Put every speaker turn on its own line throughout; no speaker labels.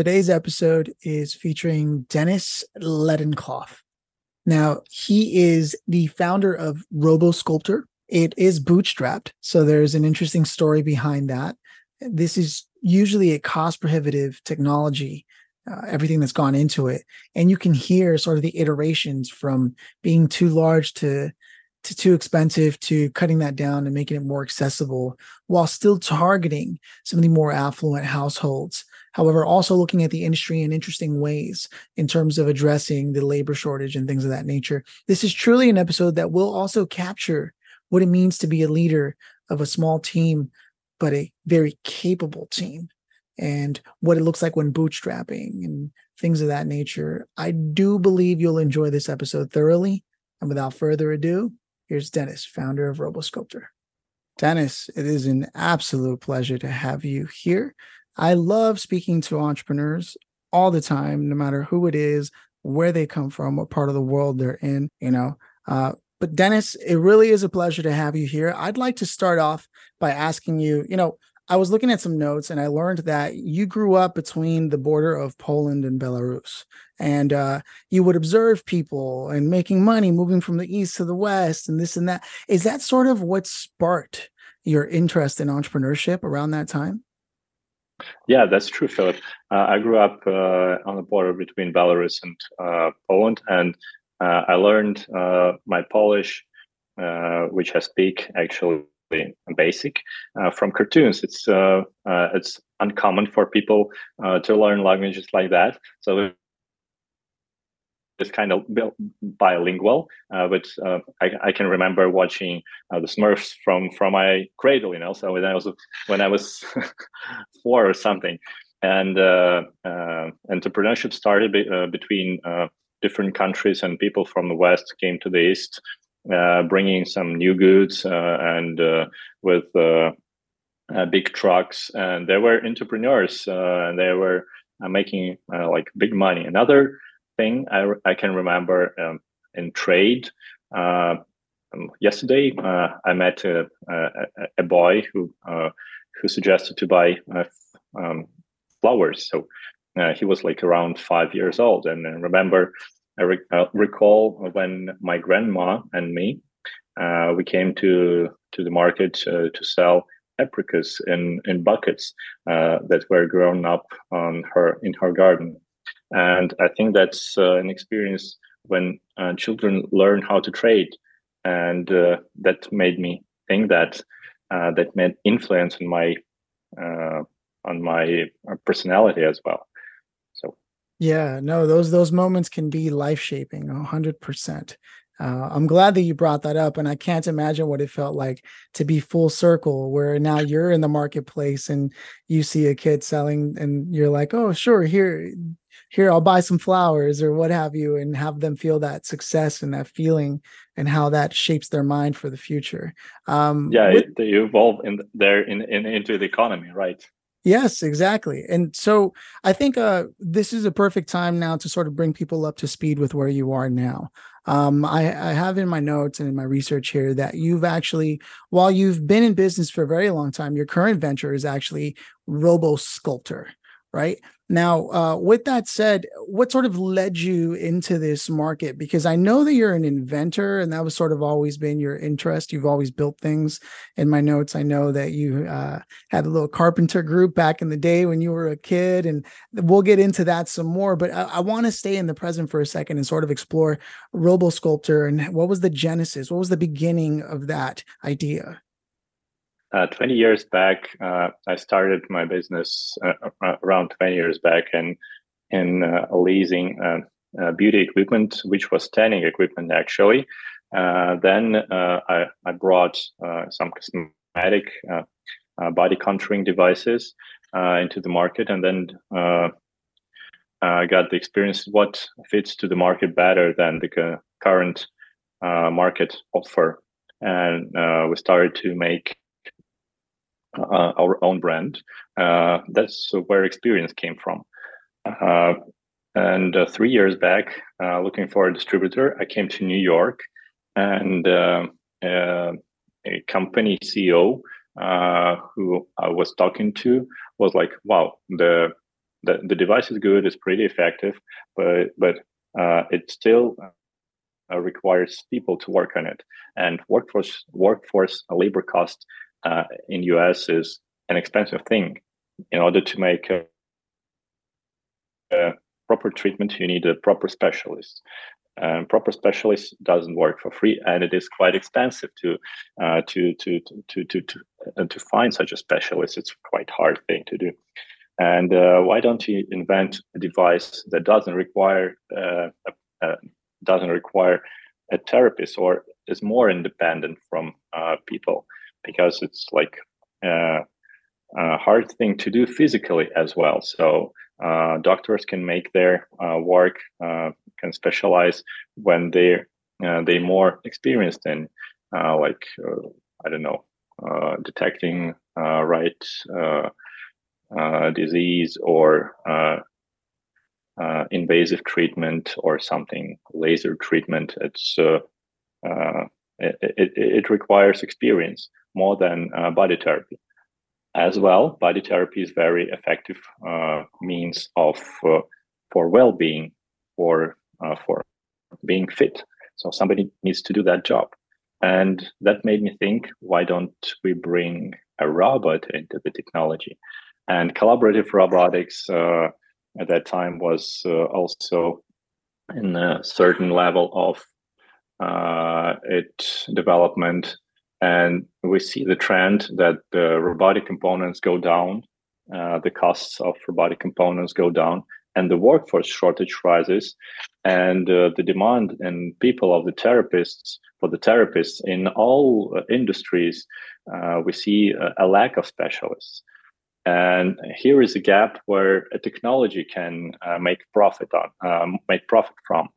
Today's episode is featuring Dennis Ledenkof. Now, he is the founder of RoboSculptor. It is bootstrapped, so there's an interesting story behind that. This is usually a cost prohibitive technology, uh, everything that's gone into it. And you can hear sort of the iterations from being too large to to too expensive to cutting that down and making it more accessible while still targeting some of the more affluent households However, also looking at the industry in interesting ways in terms of addressing the labor shortage and things of that nature. This is truly an episode that will also capture what it means to be a leader of a small team, but a very capable team, and what it looks like when bootstrapping and things of that nature. I do believe you'll enjoy this episode thoroughly. And without further ado, here's Dennis, founder of RoboSculptor. Dennis, it is an absolute pleasure to have you here. I love speaking to entrepreneurs all the time, no matter who it is, where they come from, what part of the world they're in, you know. Uh, but Dennis, it really is a pleasure to have you here. I'd like to start off by asking you, you know, I was looking at some notes and I learned that you grew up between the border of Poland and Belarus. And uh, you would observe people and making money moving from the east to the west and this and that. Is that sort of what sparked your interest in entrepreneurship around that time?
Yeah, that's true, Philip. Uh, I grew up uh, on the border between Belarus and uh, Poland, and uh, I learned uh, my Polish, uh, which I speak actually basic, from cartoons. It's it's uncommon for people to learn languages like that. So it's kind of bilingual, uh, but uh, I, I, can remember watching uh, the Smurfs from from my cradle, you know. So when I was when I was four or something, and uh, uh, entrepreneurship started be, uh, between different countries, and people from the west came to the east, bringing some new goods and with big trucks, and they were entrepreneurs, and they were making like big money. Another thing I, I can remember um, in trade. Uh, um, yesterday, uh, I met a, a, a boy who uh, who suggested to buy uh, um, flowers. So uh, he was like around five years old, and I remember I re- recall when my grandma and me we came to to the market to sell apricots in in buckets that were grown up on her in her garden. And I think that's uh, an experience when uh, children learn how to trade, and uh, that made me think that uh, that meant influence on my uh, on my uh, personality as well. So,
yeah, no, those those moments can be life shaping, hundred percent. Uh, I'm glad that you brought that up, and I can't imagine what it felt like to be full circle, where now you're in the marketplace and you see a kid selling, and you're like, "Oh, sure, here, here i'll buy some flowers or what have you and have them feel that success and that feeling and how that shapes their mind for the future
um yeah with, they evolve in there in, in into the economy right
Yes, exactly. And so I think uh, this is a perfect time now to sort of bring people up to speed with where you are now. Um, I, I, have in my notes and in my research here that you've actually, while you've been in business for a very long time, your current venture is actually RoboSculptor, right? Now, uh, with that said, what sort of led you into this market? Because I know that you're an inventor, and that was sort of always been your interest. You've always built things. In my notes, I know that you uh, had a little carpenter group back in the day when you were a kid, and we'll get into that some more. But I, I want to stay in the present for a second and sort of explore RoboSculptor and what was the genesis? What was the beginning of that idea?
Uh, 20 years back, uh, I started my business uh, uh around 20 years back and in uh, leasing uh, beauty equipment, which was tanning equipment actually. then I, I, brought some cosmetic body contouring devices into the market, and then I got the experience what fits to the market better than the current market offer, and we started to make uh, our own brand. Uh, that's where experience came from. Uh, and uh, three years back, uh, looking for a distributor, I came to New York, and uh, a company CEO who I was talking to was like, "Wow, the the, the device is good, it's pretty effective, but but it still requires people to work on it. And workforce workforce labor cost uh, in US is an expensive thing. In order to make a, a proper treatment, you need a proper specialist. Um, proper specialist doesn't work for free, and it is quite expensive to uh, to to to to to, uh, to find such a specialist. It's quite hard thing to do. And uh, why don't you invent a device that doesn't require uh, doesn't require a therapist or is more independent from uh, people because it's like uh, a hard thing to do physically as well. So uh, doctors can make their uh, work can specialize when they they more experienced in like I don't know detecting right disease or uh, invasive treatment or something laser treatment it's uh, uh, it, it, it, requires experience more than uh, body therapy. As well body therapy is very effective means of for well-being for for being fit. So somebody needs to do that job. And that made me think why don't we bring a robot into the technology? And collaborative robotics uh, at that time was uh, also in a certain level of uh, its development and we see the trend that the robotic components go down uh, the costs of robotic components go down and the workforce shortage rises and uh, the demand and people of the therapists for the therapists in all uh, industries we see a, a lack of specialists and here is a gap where a technology can uh, make profit on, um, make profit from.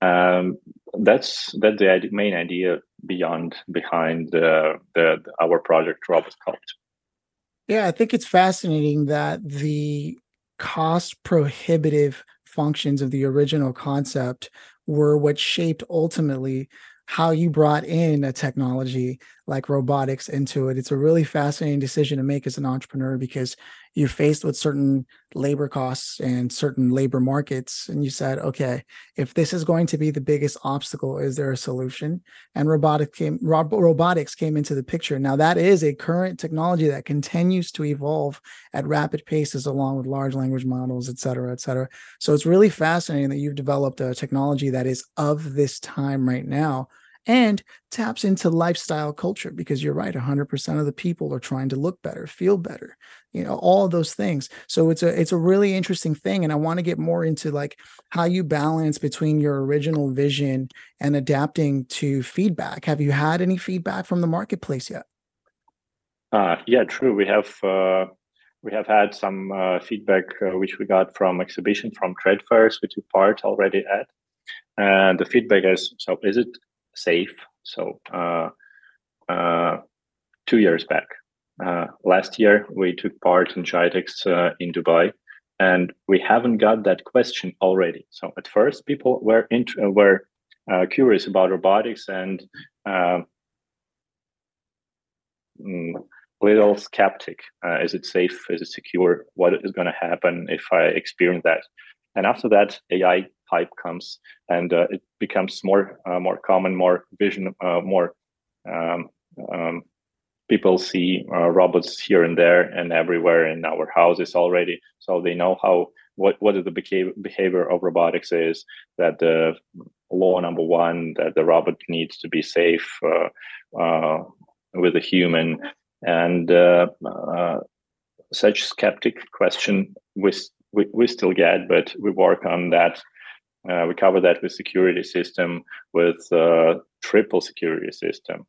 Um, that's that's the main idea beyond behind the, the our project RoboSculpt.
Yeah, I think it's fascinating that the cost prohibitive functions of the original concept were what shaped ultimately how you brought in a technology like robotics into it. It's a really fascinating decision to make as an entrepreneur because you're faced with certain labor costs and certain labor markets and you said okay if this is going to be the biggest obstacle is there a solution? And robotic came robotics came into the picture. Now that is a current technology that continues to evolve at rapid paces along with large language models et cetera et cetera. So it's really fascinating that you've developed a technology that is of this time right now and taps into lifestyle culture because you're right 100% of the people are trying to look better feel better you know all those things. So it's a it's a really interesting thing and i want to get more into like how you balance between your original vision and adapting to feedback. Have you had any feedback from the marketplace yet?
Uh, yeah true. We have uh, we have had some uh, feedback uh, which we got from exhibition from trade fairs. We took part already at and the feedback is so is it safe. So uh, uh, two years back, uh, last year we took part in uh, in Dubai, and we haven't got that question already. So at first, people were int- uh, were uh, curious about robotics and um, mm, little skeptic. is it safe? Is it secure? What is going to happen if I experience that? And after that, AI hype comes, and uh, it becomes more uh, more common, more vision, uh, more um, um, people see uh, robots here and there and everywhere in our houses already, so they know how what what the behavior behavior of robotics is. That the law number one that the robot needs to be safe uh, uh, with a human, and such skeptic question with we, we still get, but we work on that uh, we cover that with security system, with uh, triple security system,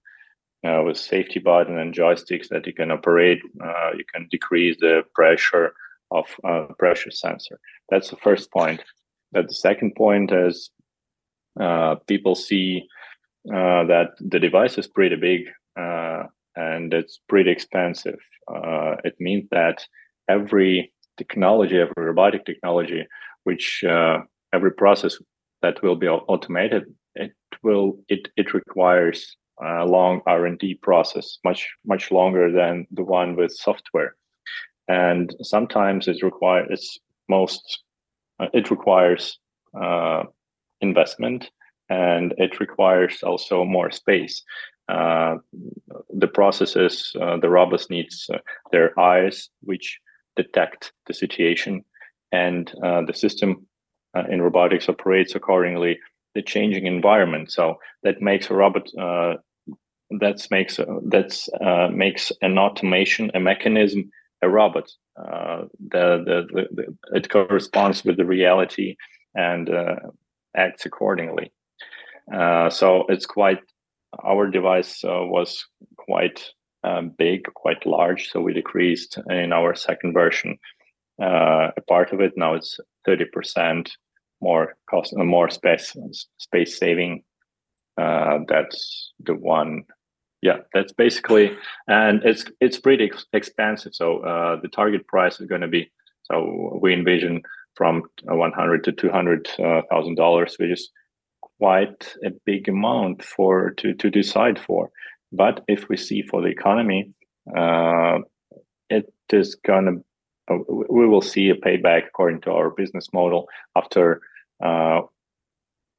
uh, with safety button and joysticks that you can operate. Uh, you can decrease the pressure of uh, pressure sensor. That's the first point. But the second point is uh, people see that the device is pretty big and it's pretty expensive. it means that every technology, every robotic technology, which every process that will be automated, it will it it requires a long R and D process, much much longer than the one with software, and sometimes it requires it's most it requires investment and it requires also more space. Uh, the processes, uh, the robots needs uh, their eyes, which detect the situation, and the system in robotics operates accordingly the changing environment. So that makes a robot that makes that's makes an automation, a mechanism, a robot. Uh, the, the, the, the, it corresponds with the reality and uh, acts accordingly. Uh, so it's quite our device uh, was quite um, big, quite large. So we decreased in our second version uh, a part of it. Now it's thirty percent more cost, more space space saving. Uh, that's the one. Yeah, that's basically, and it's it's pretty ex- expensive. So uh, the target price is going to be. So we envision from one hundred to two hundred thousand dollars, which is quite a big amount for to to decide for. But if we see for the economy, uh, it is gonna uh, we will see a payback according to our business model after uh,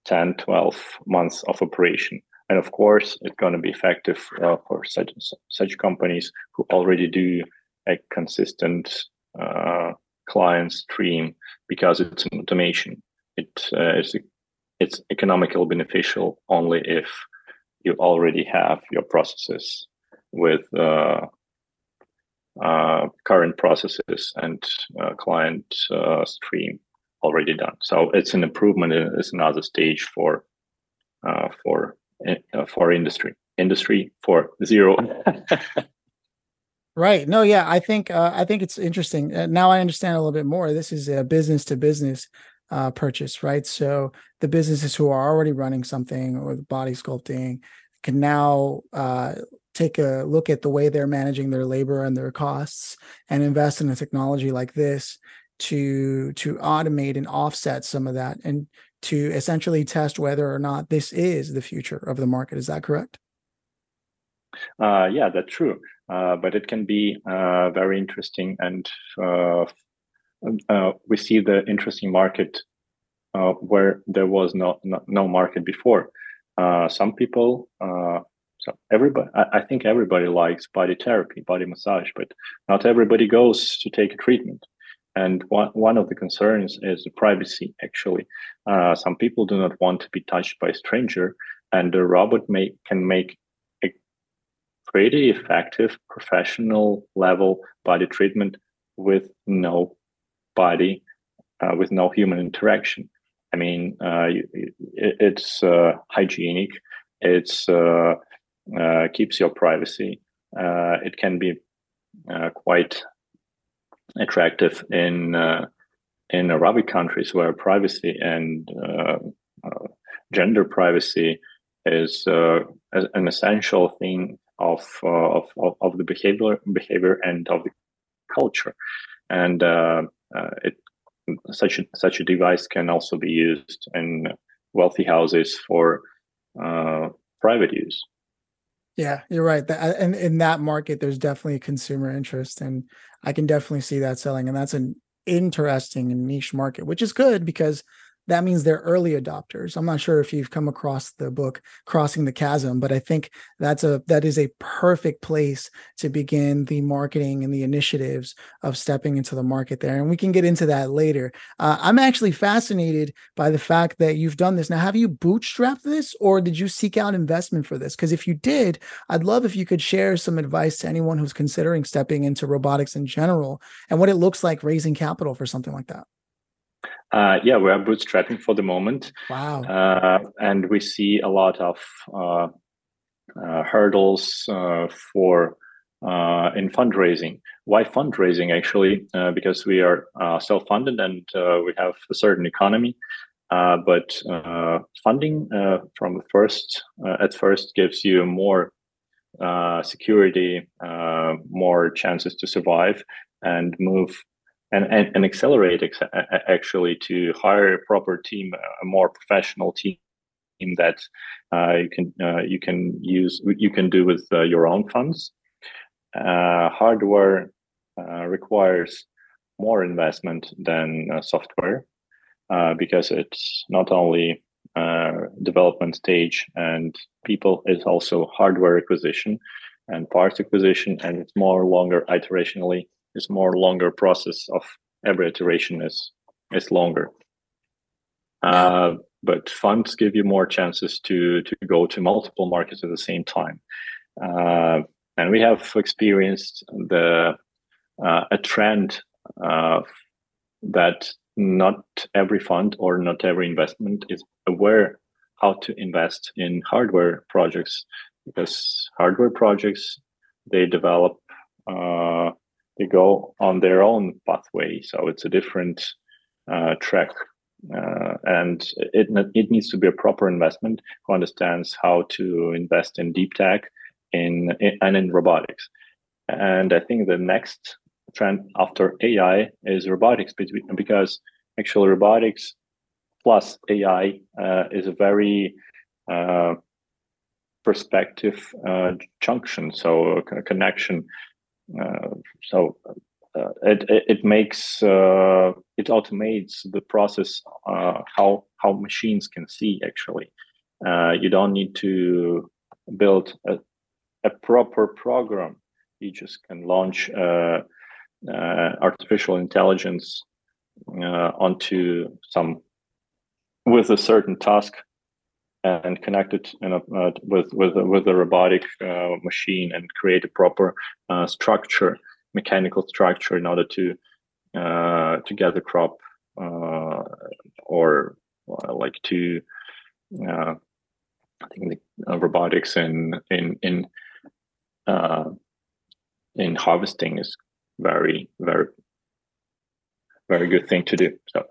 10, 12 months of operation. And of course, it's going to be effective uh, for such such companies who already do a consistent uh, client stream because it's an automation. It uh, is it's economically beneficial only if you already have your processes with uh, uh, current processes and uh, client stream already done. So it's an improvement. It's another stage for uh, for uh, for industry. Industry for zero.
right. No. Yeah. I think I think it's interesting. now I understand a little bit more. This is a business to business uh, purchase, right? So the businesses who are already running something or body sculpting can now uh, take a look at the way they're managing their labor and their costs and invest in a technology like this to to automate and offset some of that and to essentially test whether or not this is the future of the market. Is that correct?
Uh, yeah, that's true. Uh, but it can be uh, very interesting and uh, uh, we see the interesting market uh, where there was no, no, no market before. Some people, so everybody, I, I, think everybody likes body therapy, body massage, but not everybody goes to take a treatment. And one, one of the concerns is the privacy, actually. Uh, some people do not want to be touched by a stranger, and the robot may, can make a pretty effective professional level body treatment with no body uh, with no human interaction. I mean, uh, it's uh, hygienic. It's uh, uh, keeps your privacy. It can be quite attractive in in Arabic countries where privacy and gender privacy is an essential thing of, of, of the behavior behavior and of the culture and uh, uh, it such a, such a device can also be used in wealthy houses for uh, private use.
Yeah, you're right. That, and uh, in that market, there's definitely consumer interest, and I can definitely see that selling. And that's an interesting and niche market, which is good because that means they're early adopters. I'm not sure if you've come across the book Crossing the Chasm, but I think that's a that is a perfect place to begin the marketing and the initiatives of stepping into the market there. And we can get into that later. Uh, I'm actually fascinated by the fact that you've done this. Now, have you bootstrapped this or did you seek out investment for this? Because if you did, I'd love if you could share some advice to anyone who's considering stepping into robotics in general and what it looks like raising capital for something like that.
Uh, yeah, we are bootstrapping for the moment.
Wow.
Uh, and we see a lot of uh, uh hurdles uh, for uh, in fundraising. Why fundraising? Actually, because we are self-funded and we have a certain economy. but funding from the first at first gives you more security, more chances to survive and move and, and, and accelerate ex- actually to hire a proper team, a more professional team that uh, you can uh, you can use you can do with uh, your own funds. Uh, hardware uh, requires more investment than uh, software because it's not only development stage and people it's also hardware acquisition and parts acquisition and it's more longer iterationally it's more longer process of every iteration is is longer. Uh, but funds give you more chances to to go to multiple markets at the same time. Uh, and we have experienced the uh, a trend uh, that not every fund or not every investment is aware how to invest in hardware projects because hardware projects they develop uh, they go on their own pathway so it's a different uh, track uh, and it it needs to be a proper investment who understands how to invest in deep tech in, in and in robotics and i think the next trend after ai is robotics because actually robotics plus ai uh, is a very uh, perspective uh, junction, so a connection. Uh, so uh, it, it makes uh, it automates the process how how machines can see actually. You don't need to build a, a proper program. You just can launch artificial intelligence onto some with a certain task and connect it uh, with with with a robotic uh, machine and create a proper uh, structure, mechanical structure in order to uh, to get the crop uh, or uh, like to I think the robotics in in in in harvesting is very very very good thing to do. So.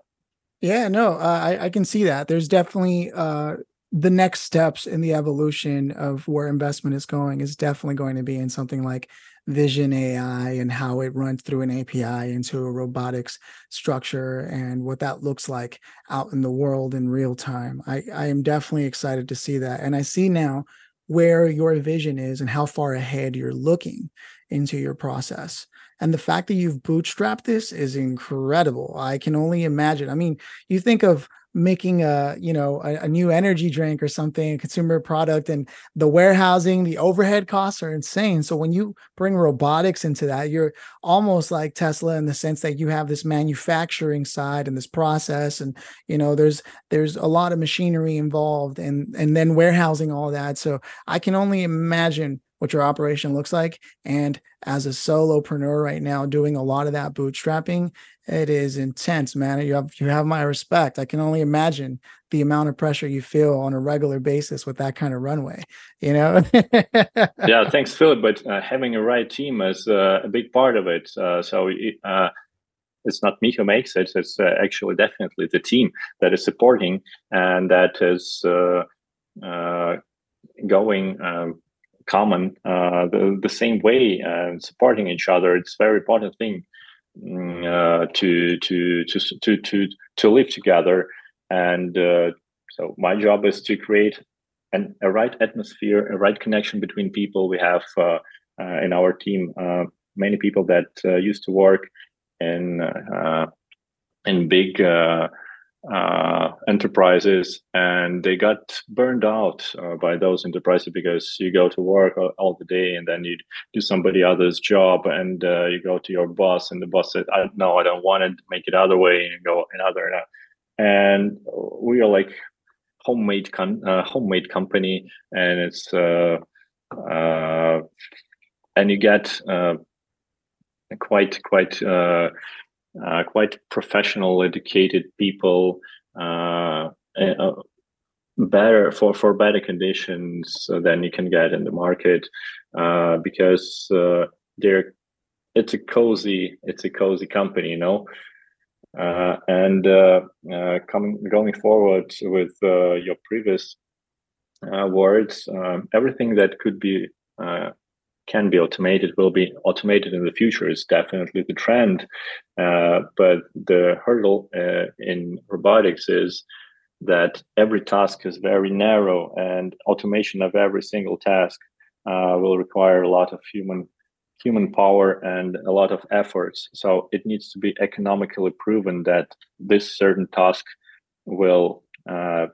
Yeah, no, I, I can see that. There's definitely uh, the next steps in the evolution of where investment is going is definitely going to be in something like vision AI and how it runs through an API into a robotics structure and what that looks like out in the world in real time. I, I am definitely excited to see that. And I see now where your vision is and how far ahead you're looking into your process. And the fact that you've bootstrapped this is incredible. I can only imagine. I mean, you think of making a you know a, a, new energy drink or something a consumer product and the warehousing the overhead costs are insane so when you bring robotics into that you're almost like tesla in the sense that you have this manufacturing side and this process and you know there's there's a lot of machinery involved and and then warehousing all that so i can only imagine what your operation looks like. And as a solopreneur right now, doing a lot of that bootstrapping, it is intense, man. You have you have my respect. I can only imagine the amount of pressure you feel on a regular basis with that kind of runway. You know.
yeah, thanks, Philip. But uh, having a right team is uh, a big part of it. Uh, so. Uh, it's not me who makes it. It's uh, actually definitely the team that is supporting and that is uh, going um, common uh, the, the same way and supporting each other it's a very important thing to, to to to to live together. And uh, so my job is to create an, a right atmosphere a right connection between people. We have uh, uh, in our team many people that used to work in in big uh, enterprises and they got burned out uh, by those enterprises because you go to work all, all, the day and then you do somebody else's job and uh, you go to your boss and the boss said I, no i don't want to make it other way and go another and we are like homemade con- uh, homemade company and it's uh, uh, and you get quite quite uh, quite professional, educated people, uh, uh, better for for better conditions than you can get in the market, uh, because uh, they're it's a cozy it's a cozy company, you know. And coming going forward with your previous words, um, everything that could be can be automated will be automated in the future is definitely the trend. Uh, but the hurdle uh, in robotics is that every task is very narrow, and automation of every single task uh, will require a lot of human human power and a lot of efforts. So it needs to be economically proven that this certain task will uh,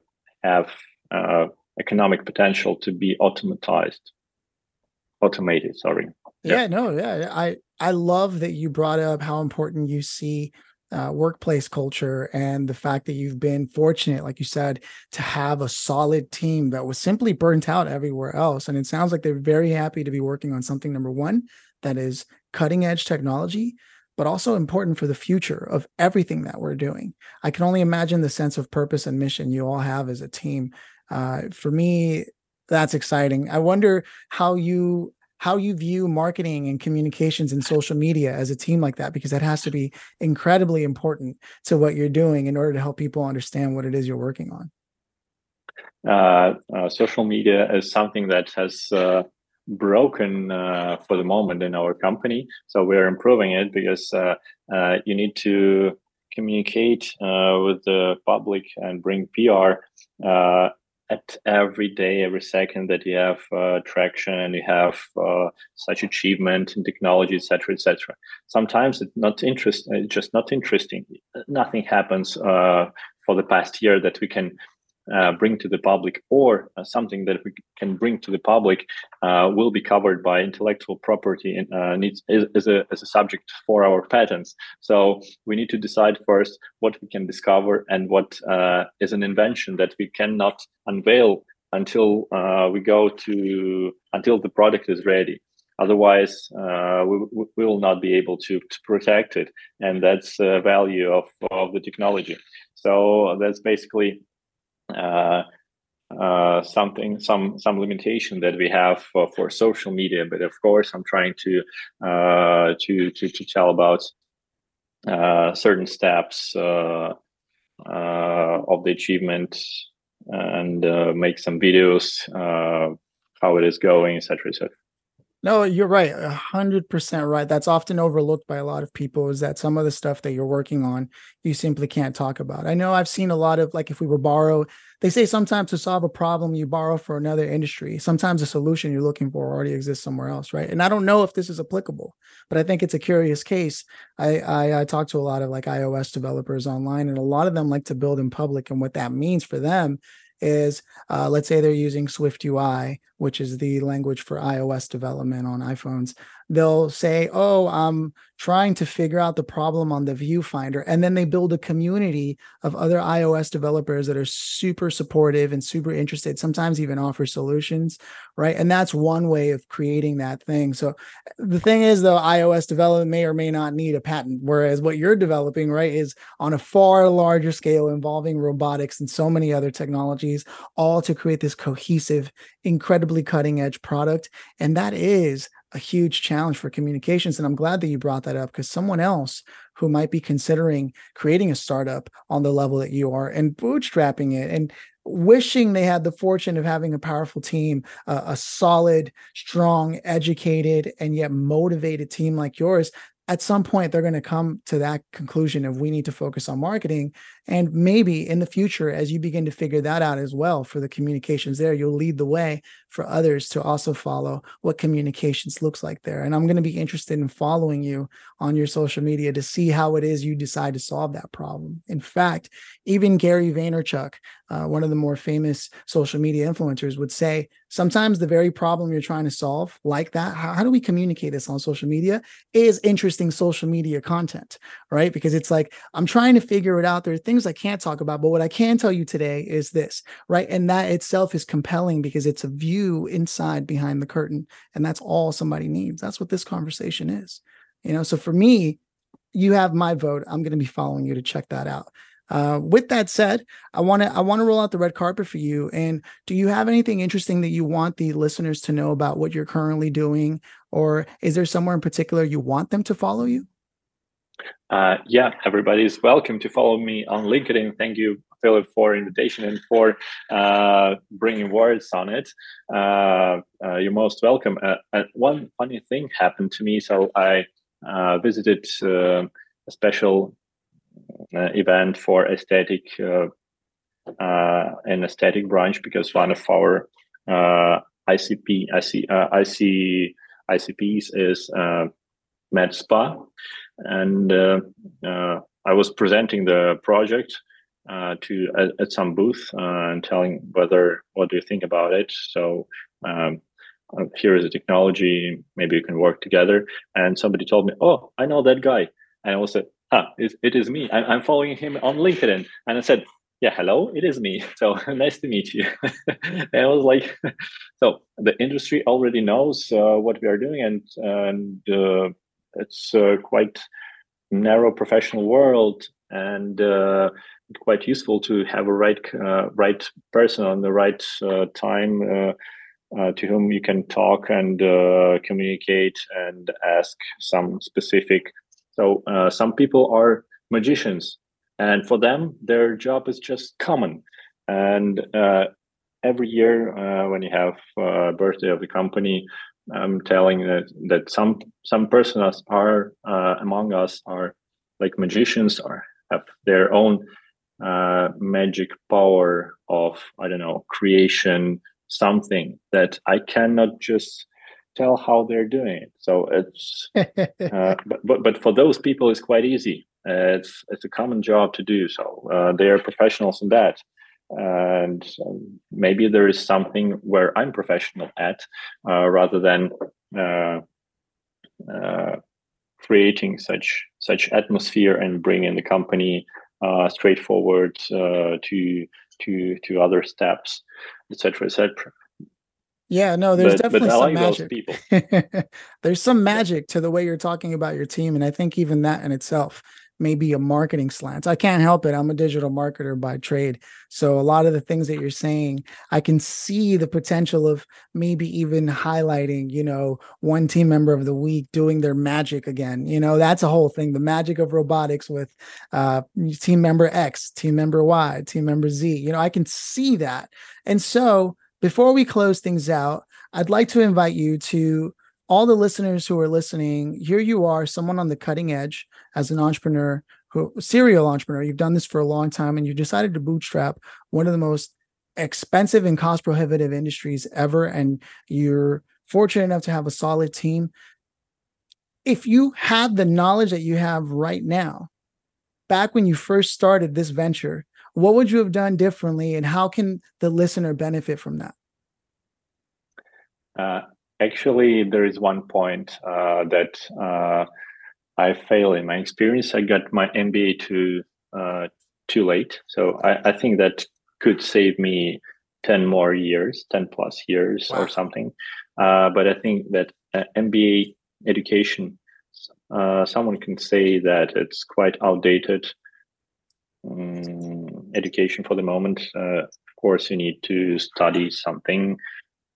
have uh, economic potential to be automatized, automated. Sorry.
Yeah, yeah, no, yeah. I I love that you brought up how important you see uh, workplace culture and the fact that you've been fortunate, like you said, to have a solid team that was simply burnt out everywhere else. And it sounds like they're very happy to be working on something, number one, that is cutting edge technology, but also important for the future of everything that we're doing. I can only imagine the sense of purpose and mission you all have as a team. Uh, for me, that's exciting. I wonder how you how you view marketing and communications and social media as a team like that because that has to be incredibly important to what you're doing in order to help people understand what it is you're working on.
Uh, uh, social media is something that has uh, broken uh, for the moment in our company. So we're improving it because uh, uh, you need to communicate with the public and bring pr at every day, every second that you have uh, traction and you have uh, such achievement in technology, etc., etc. Sometimes it's not interest, it's just not interesting. Nothing happens uh, for the past year that we can uh, bring to the public or uh, something that we can bring to the public uh, will be covered by intellectual property and uh, needs as, a, as a subject for our patents. So we need to decide first what we can discover and what uh, is an invention that we cannot unveil until uh, we go to until the product is ready. Otherwise we, we will not be able to, to protect it and that's the value of, of the technology. So that's basically uh, uh, something some some limitation that we have for, for, social media. But of course i'm trying to uh, to, to to tell about uh, certain steps uh, uh, of the achievement and make some videos how it is going etc etc
no, you're right. A hundred percent right. That's often overlooked by a lot of people is that some of the stuff that you're working on, you simply can't talk about. I know I've seen a lot of like if we were borrow, they say sometimes to solve a problem, you borrow for another industry. Sometimes a solution you're looking for already exists somewhere else, right? And I don't know if this is applicable, but I think it's a curious case. I I, I talk to a lot of like iOS developers online, and a lot of them like to build in public, and what that means for them is uh, let's say they're using Swift UI, which is the language for iOS development on iPhones they'll say, Oh, I'm trying to figure out the problem on the viewfinder. And then they build a community of other iOS developers that are super supportive and super interested, sometimes even offer solutions. Right. And that's one way of creating that thing. So the thing is, though, iOS development may or may not need a patent, whereas what you're developing, right, is on a far larger scale involving robotics and so many other technologies, all to create this cohesive, incredibly cutting edge product. And that is a huge challenge for communications. And I'm glad that you brought that up because someone else who might be considering creating a startup on the level that you are and bootstrapping it and wishing they had the fortune of having a powerful team, uh, a solid, strong, educated, and yet motivated team like yours, at some point they're going to come to that conclusion of we need to focus on marketing and maybe in the future as you begin to figure that out as well for the communications there you'll lead the way for others to also follow what communications looks like there. And i'm going to be interested in following you on your social media to see how it is you decide to solve that problem. In fact even gary vaynerchuk uh, one of the more famous social media influencers would say sometimes the very problem you're trying to solve like that how, how do we communicate this on social media is interesting social media content right? Because it's like i'm trying to figure it out. There are things i can't talk about but what i can tell you today is this right? And that itself is compelling because it's a view inside behind the curtain and that's all somebody needs. That's what this conversation is you know? So for me you have my vote. I'm going to be following you to check that out. Uh, with that said, I want to I want to roll out the red carpet for you. And do you have anything interesting that you want the listeners to know about what you're currently doing, or is there somewhere in particular you want them to follow you?
Uh, yeah, everybody is welcome to follow me on LinkedIn. Thank you, Philip, for invitation and for uh, bringing words on it. Uh, uh you're most welcome. Uh, one funny thing happened to me. So I uh, visited a special uh, event for aesthetic uh, uh, an aesthetic branch because one of our ICP, IC, IC ICPs is uh, MedSpa, and uh, uh, I was presenting the project uh, to at, at, some booth and telling whether what do you think about it. So um, here is a technology, maybe you can work together. And somebody told me, "Oh, I know that guy," and I was like, "Ah, it, it is me. I, I'm following him on LinkedIn." And I said, yeah hello it is me so nice to meet you and i was like so the industry already knows uh, what we are doing and and it's uh, quite narrow professional world and uh, quite useful to have a right uh, right person on the right uh, time to whom you can talk and communicate and ask some specific so some people are magicians and for them their job is just common. And uh, every year uh, when you have uh, birthday of the company i'm telling that that some some persons are uh, among us are like magicians or have their own uh, magic power of i don't know creation something that i cannot just tell how they're doing it. So it's uh, but, but but for those people it's quite easy. Uh, it's it's a common job to do. So. Uh, they are professionals in that, and um, maybe there is something where I'm professional at, uh, rather than uh, uh, creating such such atmosphere and bringing the company uh, straightforward to to to other steps, etc. etc.
Yeah, no, there's but, definitely but some magic. there's some magic to the way you're talking about your team, and I think even that in itself maybe a marketing slant. I can't help it. I'm a digital marketer by trade. So a lot of the things that you're saying, I can see the potential of maybe even highlighting, you know, one team member of the week doing their magic again. You know, that's a whole thing. The magic of robotics with uh, team member X, team member Y, team member Z. You know, I can see that. And so before we close things out, I'd like to invite you to all the listeners who are listening, here you are, someone on the cutting edge as an entrepreneur, who serial entrepreneur. You've done this for a long time, and you decided to bootstrap one of the most expensive and cost prohibitive industries ever, and you're fortunate enough to have a solid team. If you had the knowledge that you have right now, back when you first started this venture, what would you have done differently, and how can the listener benefit from that?
Uh, Actually, there is one point uh, that uh, I fail in my experience. I got my MBA too uh, too late, so I, I, think that could save me ten more years, ten plus years wow. or something. Uh, but I think that uh, MBA education, uh, someone can say that it's quite outdated um, education for the moment. of course, you need to study something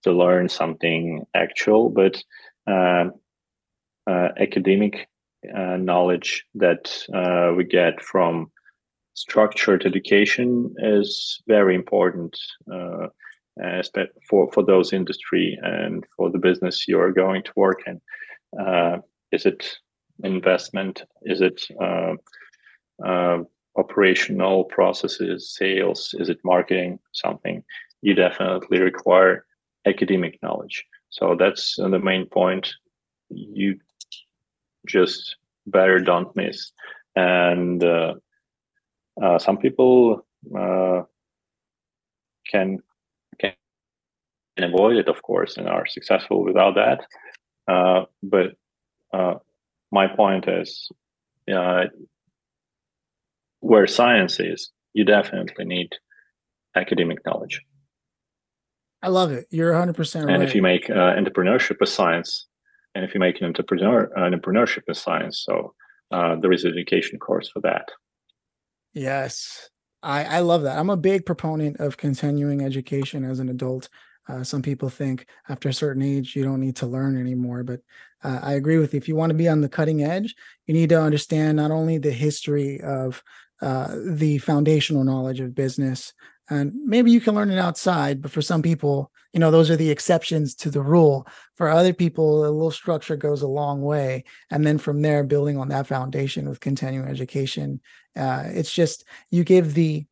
to learn something actual, but uh, uh, academic uh, knowledge that uh, we get from structured education is very important uh, for for those industry and for the business you are going to work in. Uh, is it investment? Is it operational processes, sales? Is it marketing? Something you definitely require academic knowledge. So that's the main point. You just better don't miss. And uh, uh, some people uh, can can avoid it, of course, and are successful without that. Uh, but uh, my point is, uh, where science is, you definitely need academic knowledge.
I love it. You're 100 percent
right. And if you make uh, entrepreneurship a science, and if you make an entrepreneur an entrepreneurship in science, so uh, there is an education course for that.
Yes, I I love that. I'm a big proponent of continuing education as an adult. Uh, some people think after a certain age you don't need to learn anymore, but uh, I agree with you. If you want to be on the cutting edge, you need to understand not only the history of uh, the foundational knowledge of business, and maybe you can learn it outside but for some people you know those are the exceptions to the rule. For other people a little structure goes a long way. And then from there building on that foundation with continuing education uh, it's just you give the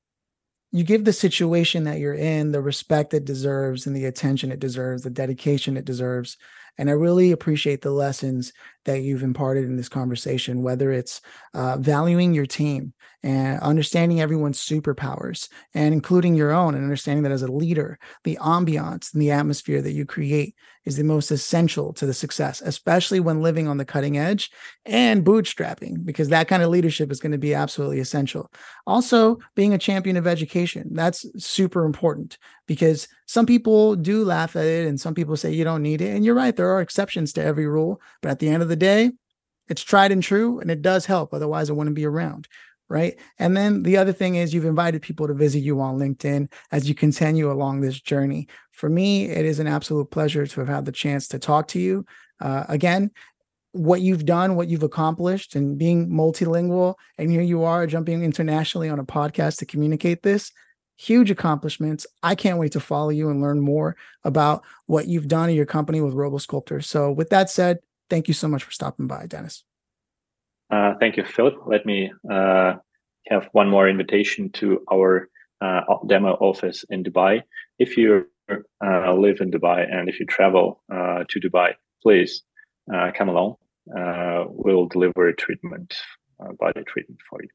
you give the situation that you're in the respect it deserves and the attention it deserves the dedication it deserves. And I really appreciate the lessons that you've imparted in this conversation, whether it's uh, valuing your team and understanding everyone's superpowers and including your own and understanding that as a leader, the ambiance and the atmosphere that you create is the most essential to the success, especially when living on the cutting edge and bootstrapping, because that kind of leadership is going to be absolutely essential. Also, being a champion of education, that's super important because some people do laugh at it and some people say you don't need it. And you're right, there are exceptions to every rule. But at the end of the day, it's tried and true and it does help. Otherwise, it wouldn't be around. Right. And then the other thing is you've invited people to visit you on LinkedIn as you continue along this journey. For me, it is an absolute pleasure to have had the chance to talk to you. Uh, again, what you've done, what you've accomplished, and being multilingual, and here you are jumping internationally on a podcast to communicate this huge accomplishments. I can't wait to follow you and learn more about what you've done in your company with RoboSculptor. So, with that said, thank you so much for stopping by, Dennis.
Uh, thank you, Philip. Let me uh, have one more invitation to our uh, demo office in Dubai. If you uh, live in Dubai and if you travel uh, to Dubai, please uh, come along. we'll deliver a treatment, body treatment for you.